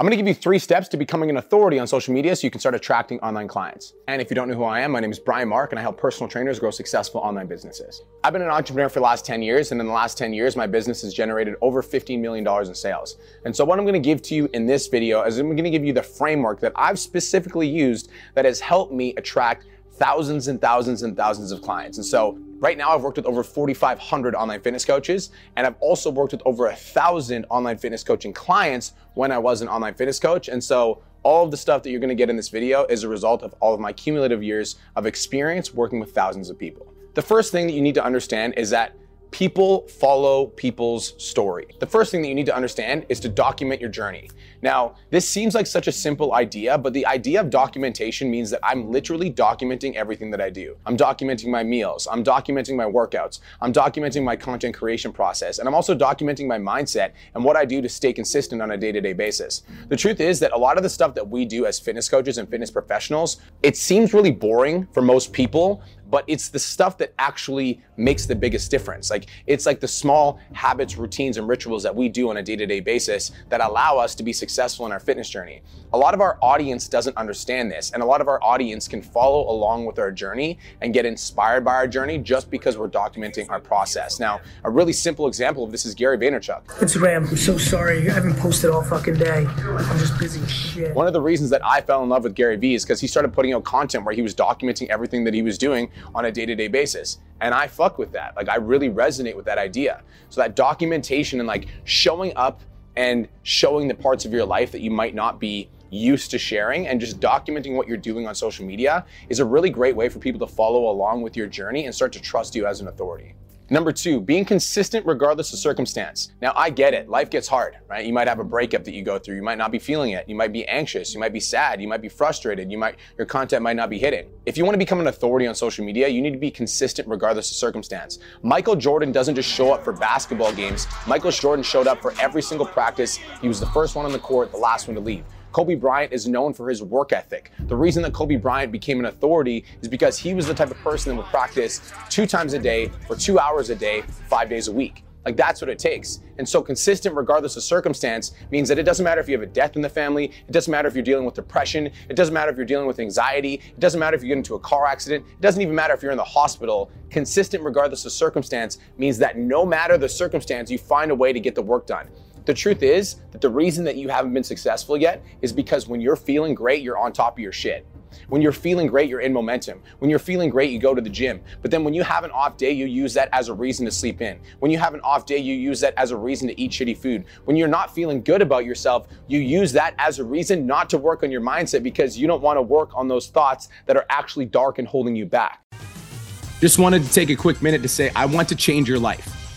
I'm gonna give you three steps to becoming an authority on social media so you can start attracting online clients. And if you don't know who I am, my name is Brian Mark and I help personal trainers grow successful online businesses. I've been an entrepreneur for the last 10 years, and in the last 10 years, my business has generated over $15 million in sales. And so, what I'm gonna give to you in this video is I'm gonna give you the framework that I've specifically used that has helped me attract thousands and thousands and thousands of clients. And so right now I've worked with over 4,500 online fitness coaches, and I've also worked with over a thousand online fitness coaching clients when I was an online fitness coach. And so all of the stuff that you're gonna get in this video is a result of all of my cumulative years of experience working with thousands of people. The first thing that you need to understand is that people follow people's story. The first thing that you need to understand is to document your journey. Now, this seems like such a simple idea, but the idea of documentation means that I'm literally documenting everything that I do. I'm documenting my meals, I'm documenting my workouts, I'm documenting my content creation process, and I'm also documenting my mindset and what I do to stay consistent on a day to day basis. The truth is that a lot of the stuff that we do as fitness coaches and fitness professionals, it seems really boring for most people, but it's the stuff that actually makes the biggest difference. Like it's like the small habits, routines, and rituals that we do on a day-to-day basis that allow us to be successful in our fitness journey. A lot of our audience doesn't understand this, and a lot of our audience can follow along with our journey and get inspired by our journey just because we're documenting our process. Now, a really simple example of this is Gary Vaynerchuk. Instagram, I'm so sorry. I haven't posted all fucking day. I'm just busy shit. One of the reasons that I fell in love with Gary Vee is because he started putting out content where he was documenting everything that he was doing on a day-to-day basis. And I fuck with that. Like I really resonate with that idea. So that documentation and like showing up and showing the parts of your life that you might not be used to sharing and just documenting what you're doing on social media is a really great way for people to follow along with your journey and start to trust you as an authority. Number two, being consistent regardless of circumstance. Now, I get it. Life gets hard, right? You might have a breakup that you go through. You might not be feeling it. You might be anxious. You might be sad. You might be frustrated. You might, your content might not be hitting. If you want to become an authority on social media, you need to be consistent regardless of circumstance. Michael Jordan doesn't just show up for basketball games. Michael Jordan showed up for every single practice. He was the first one on the court, the last one to leave. Kobe Bryant is known for his work ethic. The reason that Kobe Bryant became an authority is because he was the type of person that would practice two times a day for two hours a day, five days a week. Like that's what it takes. And so consistent regardless of circumstance means that it doesn't matter if you have a death in the family, it doesn't matter if you're dealing with depression, it doesn't matter if you're dealing with anxiety, it doesn't matter if you get into a car accident, it doesn't even matter if you're in the hospital. Consistent regardless of circumstance means that no matter the circumstance, you find a way to get the work done. The truth is that the reason that you haven't been successful yet is because when you're feeling great, you're on top of your shit. When you're feeling great, you're in momentum. When you're feeling great, you go to the gym. But then when you have an off day, you use that as a reason to sleep in. When you have an off day, you use that as a reason to eat shitty food. When you're not feeling good about yourself, you use that as a reason not to work on your mindset because you don't want to work on those thoughts that are actually dark and holding you back. Just wanted to take a quick minute to say, I want to change your life.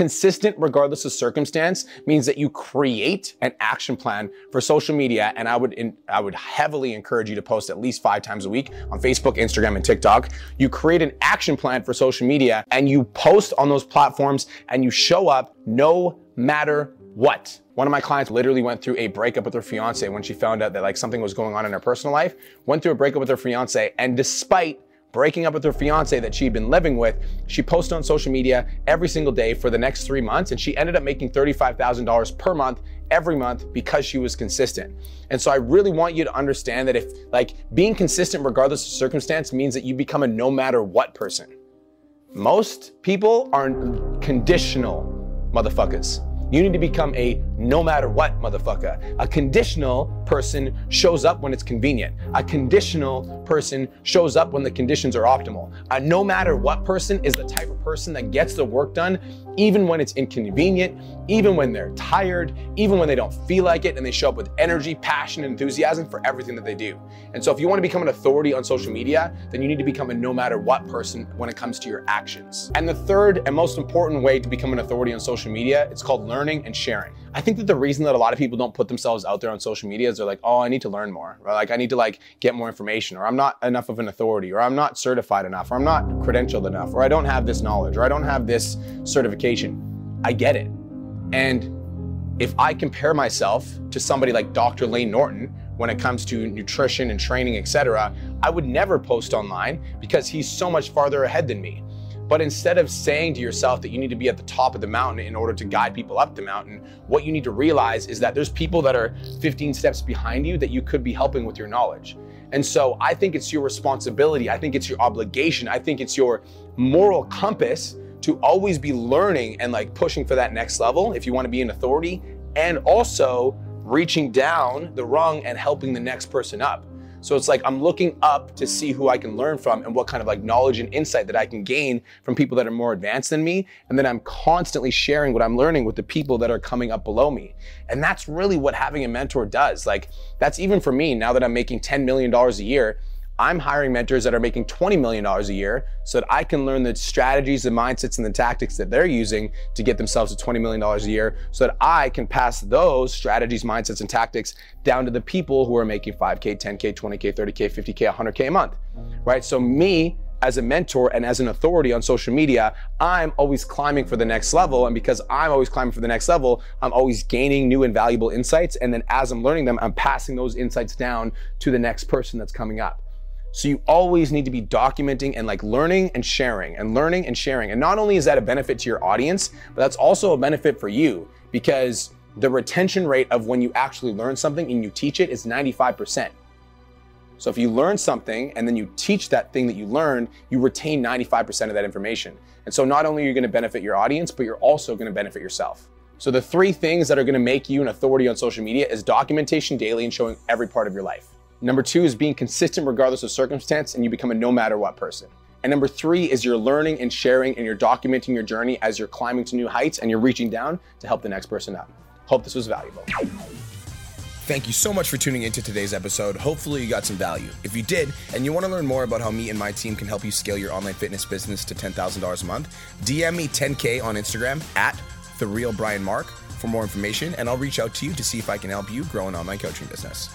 Consistent regardless of circumstance means that you create an action plan for social media and I would in, I would heavily encourage you to post at least 5 times a week on Facebook, Instagram and TikTok. You create an action plan for social media and you post on those platforms and you show up no matter what. One of my clients literally went through a breakup with her fiance when she found out that like something was going on in her personal life, went through a breakup with her fiance and despite breaking up with her fiance that she'd been living with, she posted on social media every single day for the next three months, and she ended up making $35,000 per month every month because she was consistent. And so I really want you to understand that if, like, being consistent regardless of circumstance means that you become a no matter what person. Most people are conditional motherfuckers. You need to become a no matter what motherfucker. A conditional person shows up when it's convenient. A conditional person shows up when the conditions are optimal. A no matter what person is the type of person that gets the work done even when it's inconvenient, even when they're tired, even when they don't feel like it, and they show up with energy, passion, and enthusiasm for everything that they do. And so, if you want to become an authority on social media, then you need to become a no matter what person when it comes to your actions. And the third and most important way to become an authority on social media, it's called learning and sharing. I think think that the reason that a lot of people don't put themselves out there on social media is they're like, oh, I need to learn more, or like I need to like get more information, or I'm not enough of an authority, or I'm not certified enough, or I'm not credentialed enough, or I don't have this knowledge, or I don't have this certification. I get it. And if I compare myself to somebody like Dr. Layne Norton when it comes to nutrition and training, etc., I would never post online because he's so much farther ahead than me. But instead of saying to yourself that you need to be at the top of the mountain in order to guide people up the mountain, what you need to realize is that there's people that are 15 steps behind you that you could be helping with your knowledge. And so I think it's your responsibility. I think it's your obligation. I think it's your moral compass to always be learning and like pushing for that next level if you want to be an authority and also reaching down the rung and helping the next person up. So it's like I'm looking up to see who I can learn from and what kind of like knowledge and insight that I can gain from people that are more advanced than me. And then I'm constantly sharing what I'm learning with the people that are coming up below me. And that's really what having a mentor does. Like that's even for me now that I'm making $10 million a year. I'm hiring mentors that are making $20 million a year so that I can learn the strategies, the mindsets, and the tactics that they're using to get themselves to $20 million a year so that I can pass those strategies, mindsets, and tactics down to the people who are making 5K, 10K, 20K, 30K, 50K, 100K a month, right? So, me as a mentor and as an authority on social media, I'm always climbing for the next level. And because I'm always climbing for the next level, I'm always gaining new and valuable insights. And then as I'm learning them, I'm passing those insights down to the next person that's coming up. So you always need to be documenting and like learning and sharing and learning and sharing. And not only is that a benefit to your audience, but that's also a benefit for you because the retention rate of when you actually learn something and you teach it is 95%. So if you learn something and then you teach that thing that you learned, you retain 95% of that information. And so not only are you going to benefit your audience, but you're also going to benefit yourself. So the three things that are going to make you an authority on social media is documentation daily and showing every part of your life. Number two is being consistent regardless of circumstance, and you become a no matter what person. And number three is you're learning and sharing and you're documenting your journey as you're climbing to new heights and you're reaching down to help the next person up. Hope this was valuable. Thank you so much for tuning into today's episode. Hopefully, you got some value. If you did, and you want to learn more about how me and my team can help you scale your online fitness business to $10,000 a month, DM me 10K on Instagram at The Real Brian Mark for more information, and I'll reach out to you to see if I can help you grow an online coaching business.